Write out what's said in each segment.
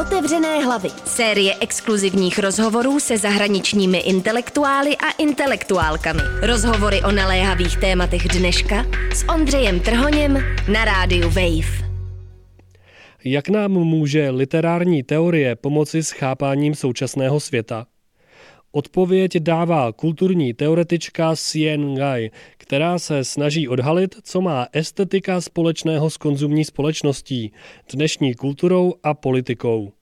Otevřené hlavy. Série exkluzivních rozhovorů se zahraničními intelektuály a intelektuálkami. Rozhovory o naléhavých tématech dneška s Ondřejem Trhoněm na rádiu Wave. Jak nám může literární teorie pomoci s chápáním současného světa? Odpověď dává kulturní teoretička Sien Ngai, která se snaží odhalit, co má estetika společného s konzumní společností, dnešní kulturou a politikou.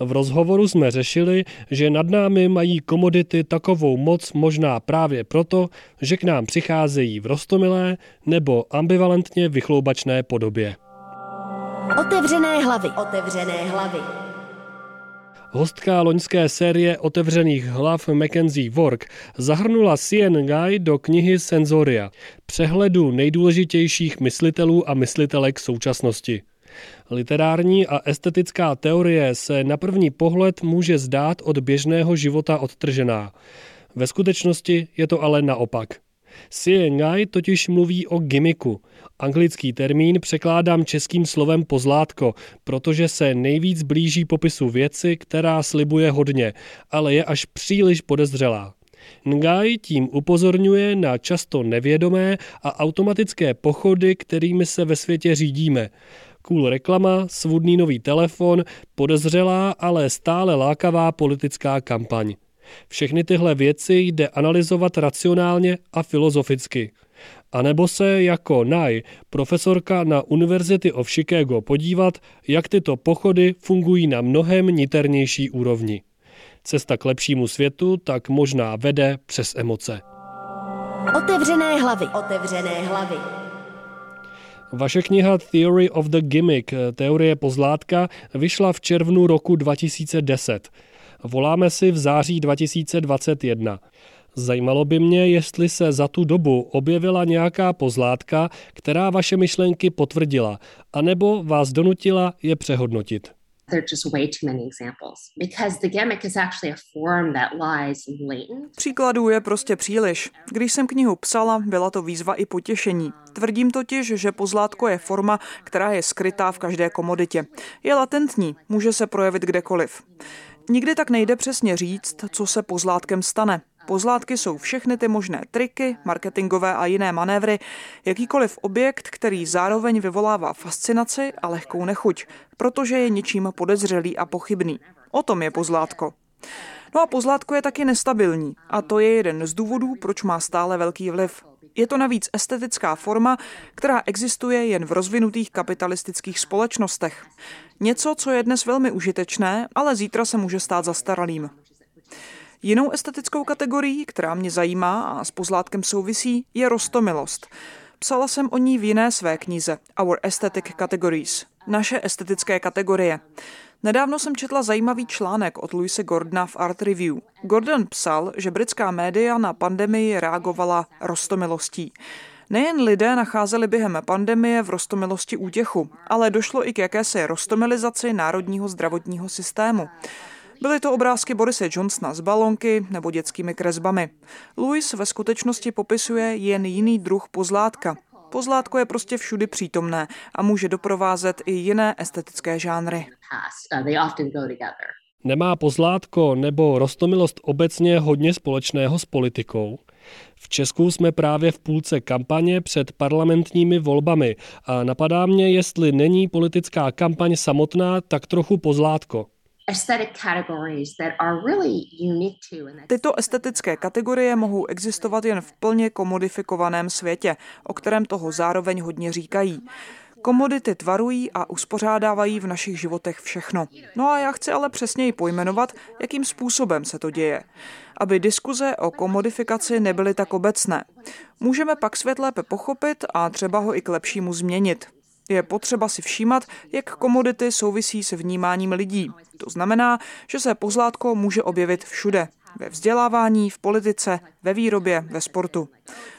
V rozhovoru jsme řešili, že nad námi mají komodity takovou moc možná právě proto, že k nám přicházejí v rostomilé nebo ambivalentně vychloubačné podobě. Otevřené hlavy. Otevřené hlavy. Hostka loňské série otevřených hlav Mackenzie Work zahrnula Sien Guy do knihy Sensoria, přehledu nejdůležitějších myslitelů a myslitelek současnosti. Literární a estetická teorie se na první pohled může zdát od běžného života odtržená. Ve skutečnosti je to ale naopak. Siengai totiž mluví o gimiku. Anglický termín překládám českým slovem pozlátko, protože se nejvíc blíží popisu věci, která slibuje hodně, ale je až příliš podezřelá. Ngai tím upozorňuje na často nevědomé a automatické pochody, kterými se ve světě řídíme. Cool reklama, svůdný nový telefon, podezřelá, ale stále lákavá politická kampaň. Všechny tyhle věci jde analyzovat racionálně a filozoficky. A nebo se jako Naj, profesorka na University of Chicago, podívat, jak tyto pochody fungují na mnohem niternější úrovni. Cesta k lepšímu světu tak možná vede přes emoce. Otevřené hlavy. Otevřené hlavy. Vaše kniha Theory of the Gimmick, teorie pozlátka, vyšla v červnu roku 2010. Voláme si v září 2021. Zajímalo by mě, jestli se za tu dobu objevila nějaká pozlátka, která vaše myšlenky potvrdila, anebo vás donutila je přehodnotit. Příkladů je prostě příliš. Když jsem knihu psala, byla to výzva i potěšení. Tvrdím totiž, že pozlátko je forma, která je skrytá v každé komoditě. Je latentní, může se projevit kdekoliv. Nikdy tak nejde přesně říct, co se pozlátkem stane. Pozlátky jsou všechny ty možné triky, marketingové a jiné manévry, jakýkoliv objekt, který zároveň vyvolává fascinaci a lehkou nechuť, protože je něčím podezřelý a pochybný. O tom je pozlátko. No a pozlátko je taky nestabilní a to je jeden z důvodů, proč má stále velký vliv. Je to navíc estetická forma, která existuje jen v rozvinutých kapitalistických společnostech. Něco, co je dnes velmi užitečné, ale zítra se může stát zastaralým. Jinou estetickou kategorií, která mě zajímá a s pozlátkem souvisí, je rostomilost. Psala jsem o ní v jiné své knize Our Aesthetic Categories, naše estetické kategorie. Nedávno jsem četla zajímavý článek od Louise Gordona v Art Review. Gordon psal, že britská média na pandemii reagovala rostomilostí. Nejen lidé nacházeli během pandemie v rostomilosti útěchu, ale došlo i k jakési rostomilizaci národního zdravotního systému. Byly to obrázky Borise Johnsona z balonky nebo dětskými kresbami. Louis ve skutečnosti popisuje jen jiný druh pozlátka. Pozlátko je prostě všudy přítomné a může doprovázet i jiné estetické žánry. Nemá pozlátko nebo rostomilost obecně hodně společného s politikou? V Česku jsme právě v půlce kampaně před parlamentními volbami a napadá mě, jestli není politická kampaň samotná tak trochu pozlátko. Tyto estetické kategorie mohou existovat jen v plně komodifikovaném světě, o kterém toho zároveň hodně říkají. Komodity tvarují a uspořádávají v našich životech všechno. No a já chci ale přesněji pojmenovat, jakým způsobem se to děje. Aby diskuze o komodifikaci nebyly tak obecné. Můžeme pak svět lépe pochopit a třeba ho i k lepšímu změnit. Je potřeba si všímat, jak komodity souvisí se vnímáním lidí. To znamená, že se pozlátko může objevit všude. Ve vzdělávání, v politice, ve výrobě, ve sportu.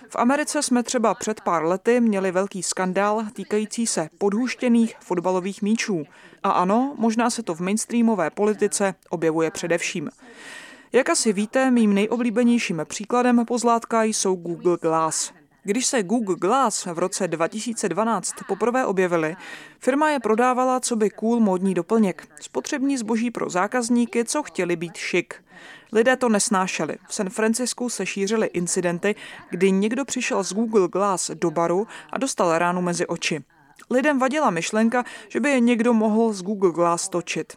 V Americe jsme třeba před pár lety měli velký skandál týkající se podhuštěných fotbalových míčů. A ano, možná se to v mainstreamové politice objevuje především. Jak asi víte, mým nejoblíbenějším příkladem pozlátka jsou Google Glass. Když se Google Glass v roce 2012 poprvé objevily, firma je prodávala co by cool módní doplněk. Spotřební zboží pro zákazníky, co chtěli být šik. Lidé to nesnášeli. V San Francisku se šířily incidenty, kdy někdo přišel z Google Glass do baru a dostal ránu mezi oči. Lidem vadila myšlenka, že by je někdo mohl z Google Glass točit.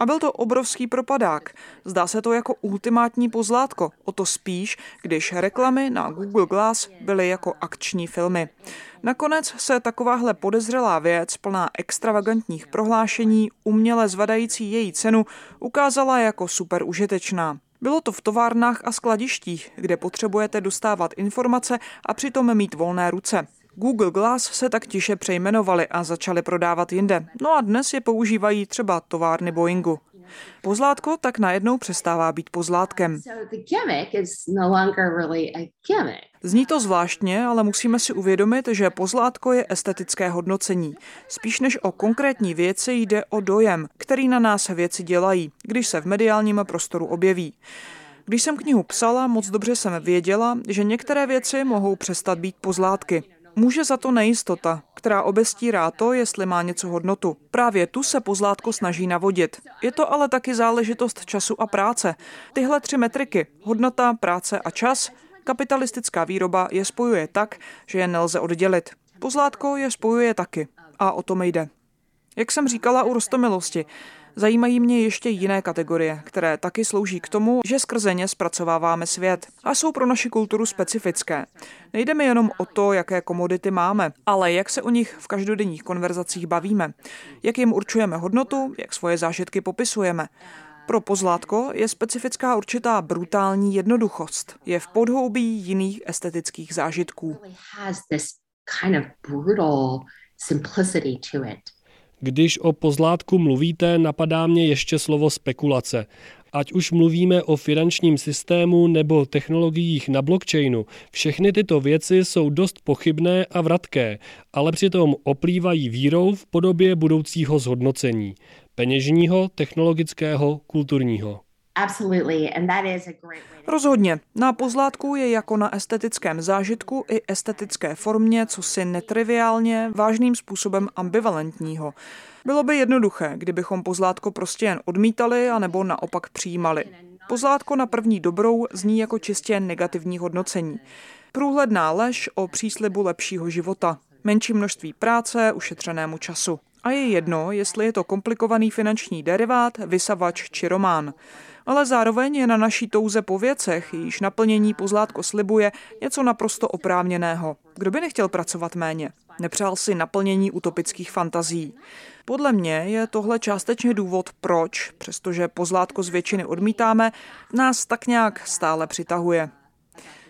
A byl to obrovský propadák. Zdá se to jako ultimátní pozlátko, o to spíš, když reklamy na Google Glass byly jako akční filmy. Nakonec se takováhle podezřelá věc, plná extravagantních prohlášení, uměle zvadající její cenu, ukázala jako super užitečná. Bylo to v továrnách a skladištích, kde potřebujete dostávat informace a přitom mít volné ruce. Google Glass se tak tiše přejmenovali a začali prodávat jinde. No a dnes je používají třeba továrny Boeingu. Pozlátko tak najednou přestává být pozlátkem. No Zní to zvláštně, ale musíme si uvědomit, že pozlátko je estetické hodnocení. Spíš než o konkrétní věci jde o dojem, který na nás věci dělají, když se v mediálním prostoru objeví. Když jsem knihu psala, moc dobře jsem věděla, že některé věci mohou přestat být pozlátky. Může za to nejistota, která obestírá to, jestli má něco hodnotu. Právě tu se pozlátko snaží navodit. Je to ale taky záležitost času a práce. Tyhle tři metriky, hodnota, práce a čas, kapitalistická výroba je spojuje tak, že je nelze oddělit. Pozlátko je spojuje taky. A o tom jde. Jak jsem říkala u rostomilosti, Zajímají mě ještě jiné kategorie, které taky slouží k tomu, že skrze ně zpracováváme svět a jsou pro naši kulturu specifické. Nejde mi jenom o to, jaké komodity máme, ale jak se o nich v každodenních konverzacích bavíme, jak jim určujeme hodnotu, jak svoje zážitky popisujeme. Pro pozlátko je specifická určitá brutální jednoduchost. Je v podhoubí jiných estetických zážitků. Když o pozlátku mluvíte, napadá mě ještě slovo spekulace. Ať už mluvíme o finančním systému nebo technologiích na blockchainu, všechny tyto věci jsou dost pochybné a vratké, ale přitom oplývají vírou v podobě budoucího zhodnocení. Peněžního, technologického, kulturního. Rozhodně. Na pozlátku je jako na estetickém zážitku i estetické formě co si netriviálně, vážným způsobem ambivalentního. Bylo by jednoduché, kdybychom pozlátko prostě jen odmítali anebo naopak přijímali. Pozlátko na první dobrou zní jako čistě negativní hodnocení. Průhledná lež o příslibu lepšího života, menší množství práce, ušetřenému času. A je jedno, jestli je to komplikovaný finanční derivát, vysavač či román ale zároveň je na naší touze po věcech, jejíž naplnění pozlátko slibuje něco naprosto oprávněného. Kdo by nechtěl pracovat méně? Nepřál si naplnění utopických fantazí. Podle mě je tohle částečně důvod, proč, přestože pozlátko z většiny odmítáme, nás tak nějak stále přitahuje.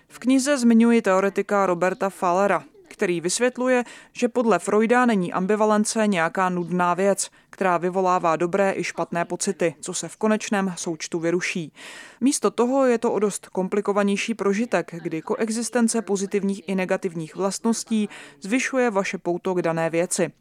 V knize zmiňuji teoretika Roberta Fallera, který vysvětluje, že podle Freuda není ambivalence nějaká nudná věc, která vyvolává dobré i špatné pocity, co se v konečném součtu vyruší. Místo toho je to o dost komplikovanější prožitek, kdy koexistence pozitivních i negativních vlastností zvyšuje vaše pouto k dané věci.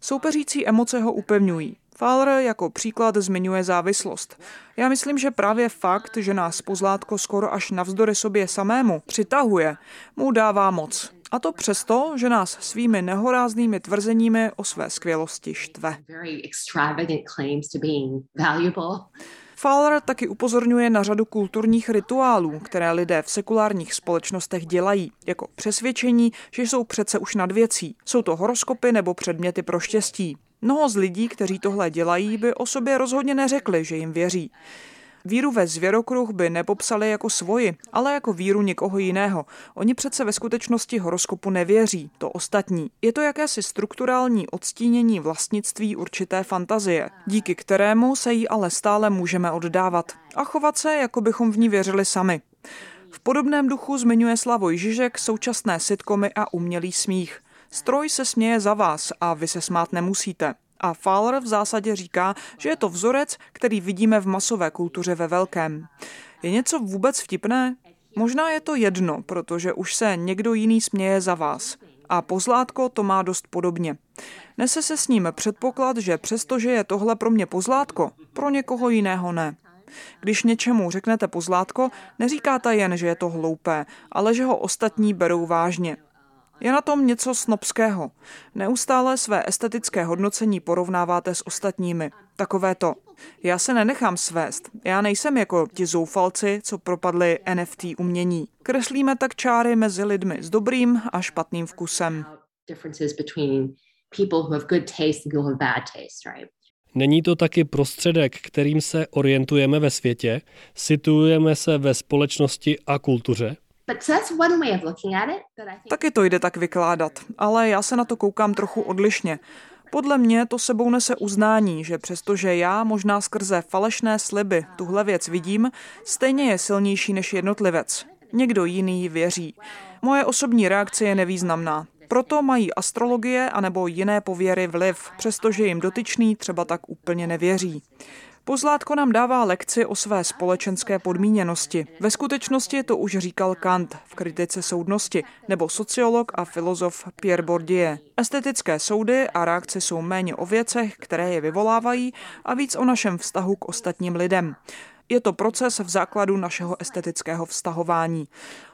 Soupeřící emoce ho upevňují. Fowler jako příklad zmiňuje závislost. Já myslím, že právě fakt, že nás pozlátko skoro až navzdory sobě samému přitahuje, mu dává moc. A to přesto, že nás svými nehoráznými tvrzeními o své skvělosti štve. Fowler taky upozorňuje na řadu kulturních rituálů, které lidé v sekulárních společnostech dělají, jako přesvědčení, že jsou přece už nad věcí. Jsou to horoskopy nebo předměty pro štěstí. Mnoho z lidí, kteří tohle dělají, by o sobě rozhodně neřekli, že jim věří. Víru ve zvěrokruh by nepopsali jako svoji, ale jako víru někoho jiného. Oni přece ve skutečnosti horoskopu nevěří, to ostatní. Je to jakési strukturální odstínění vlastnictví určité fantazie, díky kterému se jí ale stále můžeme oddávat a chovat se, jako bychom v ní věřili sami. V podobném duchu zmiňuje Slavoj Žižek současné sitcomy a umělý smích. Stroj se směje za vás a vy se smát nemusíte. A Fowler v zásadě říká, že je to vzorec, který vidíme v masové kultuře ve velkém. Je něco vůbec vtipné? Možná je to jedno, protože už se někdo jiný směje za vás. A pozlátko to má dost podobně. Nese se s ním předpoklad, že přestože je tohle pro mě pozlátko, pro někoho jiného ne. Když něčemu řeknete pozlátko, neříkáte jen, že je to hloupé, ale že ho ostatní berou vážně. Je na tom něco snobského. Neustále své estetické hodnocení porovnáváte s ostatními. Takové to. Já se nenechám svést. Já nejsem jako ti zoufalci, co propadli NFT umění. Kreslíme tak čáry mezi lidmi s dobrým a špatným vkusem. Není to taky prostředek, kterým se orientujeme ve světě? Situujeme se ve společnosti a kultuře? Taky to jde tak vykládat, ale já se na to koukám trochu odlišně. Podle mě to sebou nese uznání, že přestože já možná skrze falešné sliby tuhle věc vidím, stejně je silnější než jednotlivec. Někdo jiný věří. Moje osobní reakce je nevýznamná. Proto mají astrologie anebo jiné pověry vliv, přestože jim dotyčný třeba tak úplně nevěří. Pozlátko nám dává lekci o své společenské podmíněnosti. Ve skutečnosti to už říkal Kant v kritice soudnosti, nebo sociolog a filozof Pierre Bourdieu. Estetické soudy a reakce jsou méně o věcech, které je vyvolávají, a víc o našem vztahu k ostatním lidem. Je to proces v základu našeho estetického vztahování.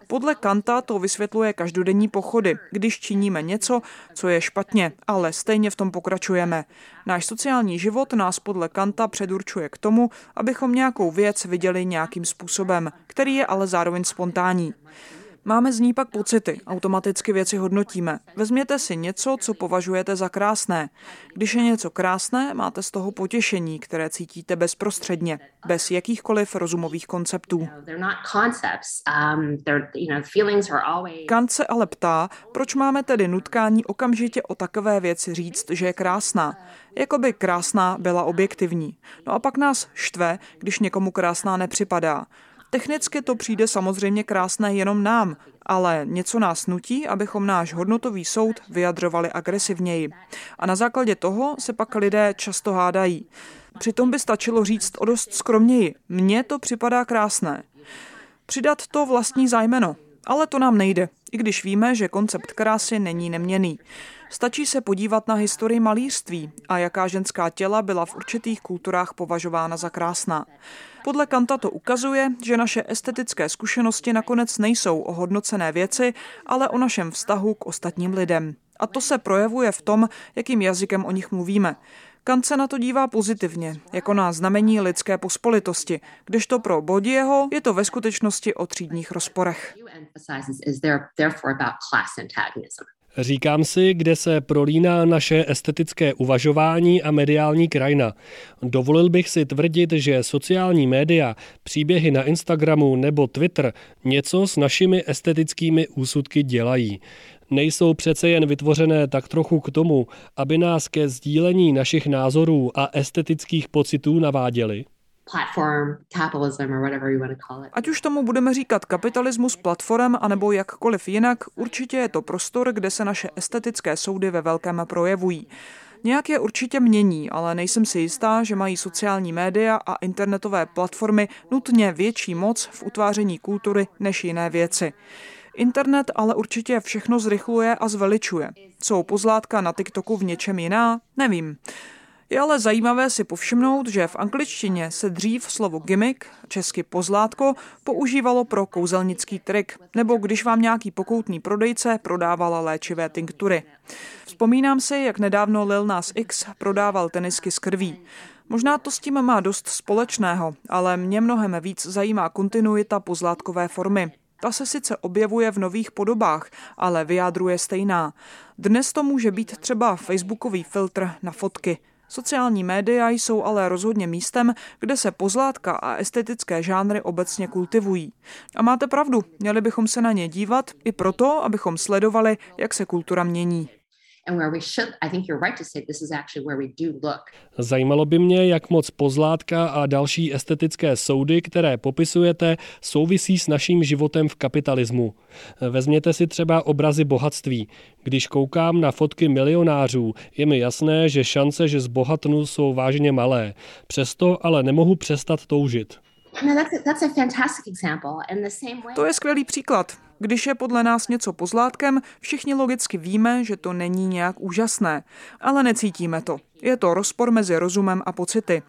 Podle Kanta to vysvětluje každodenní pochody, když činíme něco, co je špatně, ale stejně v tom pokračujeme. Náš sociální život nás podle Kanta předurčuje k tomu, abychom nějakou věc viděli nějakým způsobem, který je ale zároveň spontánní. Máme z ní pak pocity, automaticky věci hodnotíme. Vezměte si něco, co považujete za krásné. Když je něco krásné, máte z toho potěšení, které cítíte bezprostředně, bez jakýchkoliv rozumových konceptů. Um, Kant se ale ptá, proč máme tedy nutkání okamžitě o takové věci říct, že je krásná. Jakoby krásná byla objektivní. No a pak nás štve, když někomu krásná nepřipadá. Technicky to přijde samozřejmě krásné jenom nám, ale něco nás nutí, abychom náš hodnotový soud vyjadřovali agresivněji. A na základě toho se pak lidé často hádají. Přitom by stačilo říct o dost skromněji. Mně to připadá krásné. Přidat to vlastní zájmeno. Ale to nám nejde, i když víme, že koncept krásy není neměný. Stačí se podívat na historii malířství a jaká ženská těla byla v určitých kulturách považována za krásná. Podle Kanta to ukazuje, že naše estetické zkušenosti nakonec nejsou o hodnocené věci, ale o našem vztahu k ostatním lidem. A to se projevuje v tom, jakým jazykem o nich mluvíme. Kant se na to dívá pozitivně, jako na znamení lidské pospolitosti, kdežto pro Bodieho je to ve skutečnosti o třídních rozporech. Říkám si, kde se prolíná naše estetické uvažování a mediální krajina. Dovolil bych si tvrdit, že sociální média, příběhy na Instagramu nebo Twitter něco s našimi estetickými úsudky dělají. Nejsou přece jen vytvořené tak trochu k tomu, aby nás ke sdílení našich názorů a estetických pocitů naváděli? platform capitalism or whatever you want to call it. Ať už tomu budeme říkat kapitalismus, platform, anebo jakkoliv jinak, určitě je to prostor, kde se naše estetické soudy ve velkém projevují. Nějak je určitě mění, ale nejsem si jistá, že mají sociální média a internetové platformy nutně větší moc v utváření kultury než jiné věci. Internet ale určitě všechno zrychluje a zveličuje. Jsou pozlátka na TikToku v něčem jiná? Nevím. Je ale zajímavé si povšimnout, že v angličtině se dřív slovo gimmick, česky pozlátko, používalo pro kouzelnický trik, nebo když vám nějaký pokoutný prodejce prodával léčivé tinktury. Vzpomínám si, jak nedávno Lil Nas X prodával tenisky z krví. Možná to s tím má dost společného, ale mě mnohem víc zajímá kontinuita pozlátkové formy. Ta se sice objevuje v nových podobách, ale vyjádruje stejná. Dnes to může být třeba facebookový filtr na fotky. Sociální média jsou ale rozhodně místem, kde se pozlátka a estetické žánry obecně kultivují. A máte pravdu, měli bychom se na ně dívat i proto, abychom sledovali, jak se kultura mění. Zajímalo by mě, jak moc pozlátka a další estetické soudy, které popisujete, souvisí s naším životem v kapitalismu. Vezměte si třeba obrazy bohatství. Když koukám na fotky milionářů, je mi jasné, že šance, že zbohatnu, jsou vážně malé. Přesto ale nemohu přestat toužit. To je skvělý příklad. Když je podle nás něco pozlátkem, všichni logicky víme, že to není nějak úžasné, ale necítíme to. Je to rozpor mezi rozumem a pocity.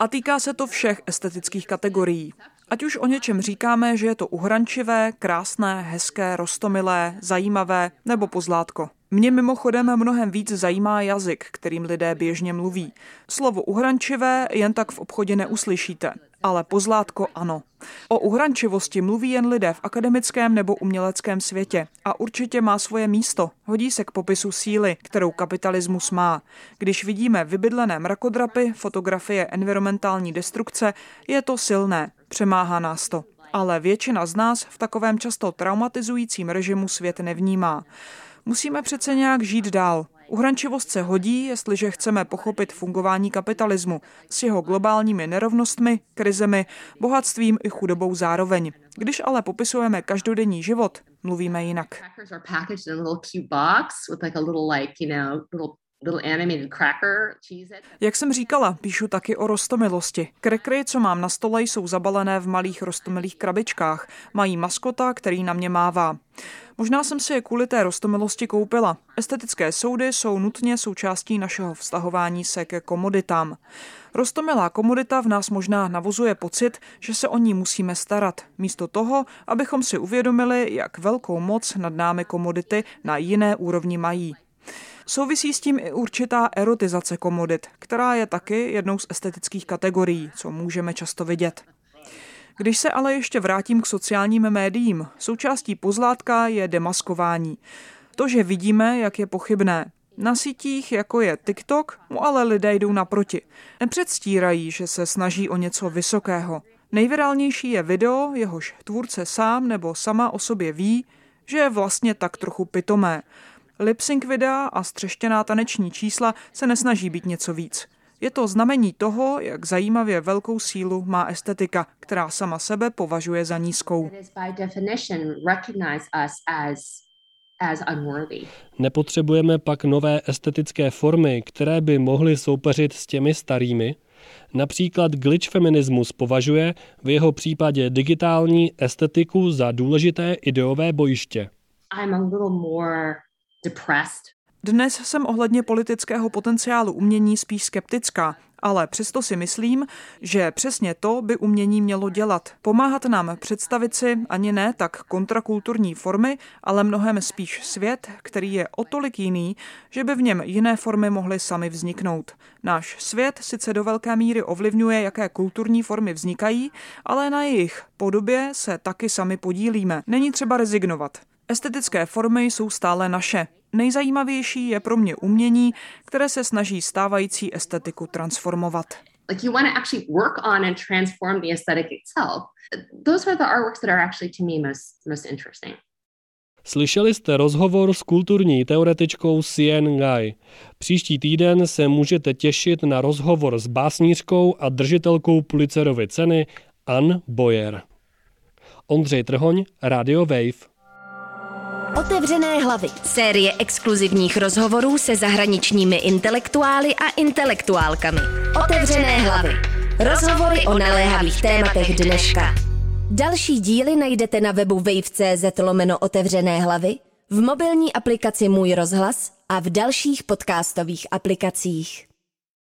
A týká se to všech estetických kategorií. Ať už o něčem říkáme, že je to uhrančivé, krásné, hezké, rostomilé, zajímavé nebo pozlátko. Mě mimochodem mnohem víc zajímá jazyk, kterým lidé běžně mluví. Slovo uhrančivé jen tak v obchodě neuslyšíte, ale pozlátko ano. O uhrančivosti mluví jen lidé v akademickém nebo uměleckém světě a určitě má svoje místo. Hodí se k popisu síly, kterou kapitalismus má. Když vidíme vybydlené mrakodrapy, fotografie environmentální destrukce, je to silné, přemáhá nás to. Ale většina z nás v takovém často traumatizujícím režimu svět nevnímá. Musíme přece nějak žít dál. Uhrančivost se hodí, jestliže chceme pochopit fungování kapitalismu s jeho globálními nerovnostmi, krizemi, bohatstvím i chudobou zároveň. Když ale popisujeme každodenní život, mluvíme jinak. Jak jsem říkala, píšu taky o rostomilosti. Krekry, co mám na stole, jsou zabalené v malých rostomilých krabičkách. Mají maskota, který na mě mává. Možná jsem si je kvůli té rostomilosti koupila. Estetické soudy jsou nutně součástí našeho vztahování se ke komoditám. Rostomilá komodita v nás možná navozuje pocit, že se o ní musíme starat, místo toho, abychom si uvědomili, jak velkou moc nad námi komodity na jiné úrovni mají. Souvisí s tím i určitá erotizace komodit, která je taky jednou z estetických kategorií, co můžeme často vidět. Když se ale ještě vrátím k sociálním médiím, součástí pozlátka je demaskování. To, že vidíme, jak je pochybné. Na sítích, jako je TikTok, mu ale lidé jdou naproti. Nepředstírají, že se snaží o něco vysokého. Nejvirálnější je video, jehož tvůrce sám nebo sama o sobě ví, že je vlastně tak trochu pitomé. Lipsync videa a střeštěná taneční čísla se nesnaží být něco víc. Je to znamení toho, jak zajímavě velkou sílu má estetika, která sama sebe považuje za nízkou. Nepotřebujeme pak nové estetické formy, které by mohly soupeřit s těmi starými? Například glitch feminismus považuje v jeho případě digitální estetiku za důležité ideové bojiště. I'm a little more dnes jsem ohledně politického potenciálu umění spíš skeptická, ale přesto si myslím, že přesně to by umění mělo dělat. Pomáhat nám představit si ani ne tak kontrakulturní formy, ale mnohem spíš svět, který je o tolik jiný, že by v něm jiné formy mohly sami vzniknout. Náš svět sice do velké míry ovlivňuje, jaké kulturní formy vznikají, ale na jejich podobě se taky sami podílíme. Není třeba rezignovat. Estetické formy jsou stále naše. Nejzajímavější je pro mě umění, které se snaží stávající estetiku transformovat. Like you want to actually work on and transform the aesthetic itself. Those are the artworks that are actually to me most, most interesting. Slyšeli jste rozhovor s kulturní teoretičkou Sien Ngai. Příští týden se můžete těšit na rozhovor s básnířkou a držitelkou Pulitzerovy ceny Ann Boyer. Ondřej Trhoň, Radio Wave. Otevřené hlavy. Série exkluzivních rozhovorů se zahraničními intelektuály a intelektuálkami. Otevřené hlavy. Rozhovory o naléhavých tématech dneška. Další díly najdete na webu wave.cz lomeno otevřené hlavy, v mobilní aplikaci Můj rozhlas a v dalších podcastových aplikacích.